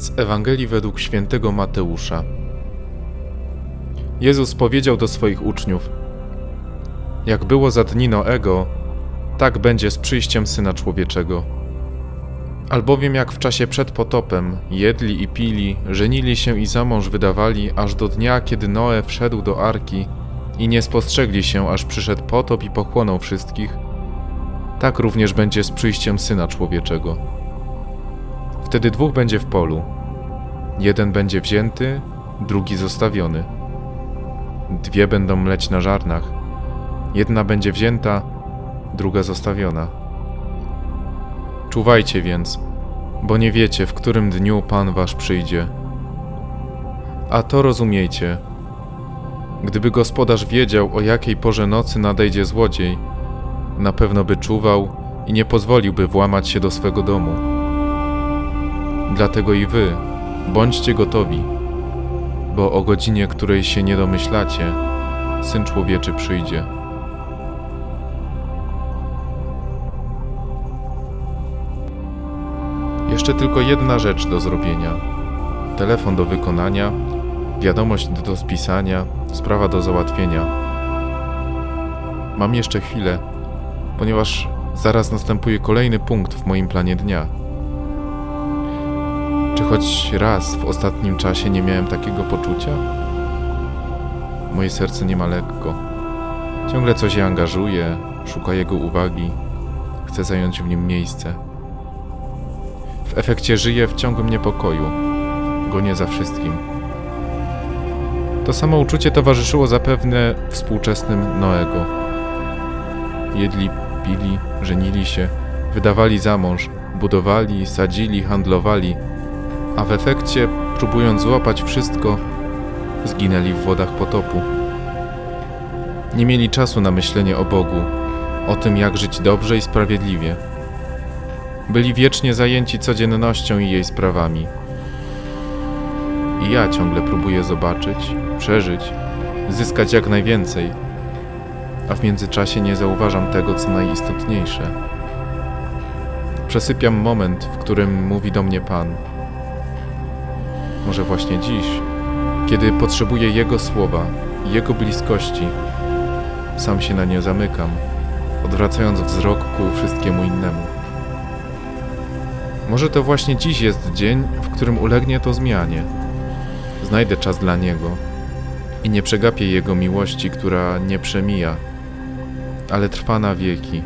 Z Ewangelii według świętego Mateusza. Jezus powiedział do swoich uczniów: Jak było za dni Noego, tak będzie z przyjściem syna człowieczego. Albowiem jak w czasie przed potopem jedli i pili, żenili się i za mąż wydawali, aż do dnia, kiedy Noe wszedł do arki i nie spostrzegli się, aż przyszedł potop i pochłonął wszystkich, tak również będzie z przyjściem syna człowieczego. Wtedy dwóch będzie w polu. Jeden będzie wzięty, drugi zostawiony. Dwie będą mleć na żarnach. Jedna będzie wzięta, druga zostawiona. Czuwajcie więc, bo nie wiecie, w którym dniu Pan wasz przyjdzie. A to rozumiejcie. Gdyby gospodarz wiedział, o jakiej porze nocy nadejdzie złodziej, na pewno by czuwał i nie pozwoliłby włamać się do swego domu. Dlatego i wy bądźcie gotowi, bo o godzinie, której się nie domyślacie, syn człowieczy przyjdzie. Jeszcze tylko jedna rzecz do zrobienia: telefon do wykonania, wiadomość do spisania, sprawa do załatwienia. Mam jeszcze chwilę, ponieważ zaraz następuje kolejny punkt w moim planie dnia. Czy choć raz w ostatnim czasie nie miałem takiego poczucia? Moje serce nie ma lekko. Ciągle coś je angażuje, szuka jego uwagi, chce zająć w nim miejsce. W efekcie żyję w ciągłym niepokoju, gonię za wszystkim. To samo uczucie towarzyszyło zapewne współczesnym Noego. Jedli, pili, żenili się, wydawali za mąż, budowali, sadzili, handlowali, a w efekcie, próbując złapać wszystko, zginęli w wodach potopu. Nie mieli czasu na myślenie o Bogu, o tym, jak żyć dobrze i sprawiedliwie. Byli wiecznie zajęci codziennością i jej sprawami. I ja ciągle próbuję zobaczyć, przeżyć, zyskać jak najwięcej, a w międzyczasie nie zauważam tego, co najistotniejsze. Przesypiam moment, w którym mówi do mnie Pan. Może właśnie dziś, kiedy potrzebuję Jego słowa, Jego bliskości, sam się na nie zamykam, odwracając wzrok ku wszystkiemu innemu. Może to właśnie dziś jest dzień, w którym ulegnie to zmianie. Znajdę czas dla Niego i nie przegapię Jego miłości, która nie przemija, ale trwa na wieki.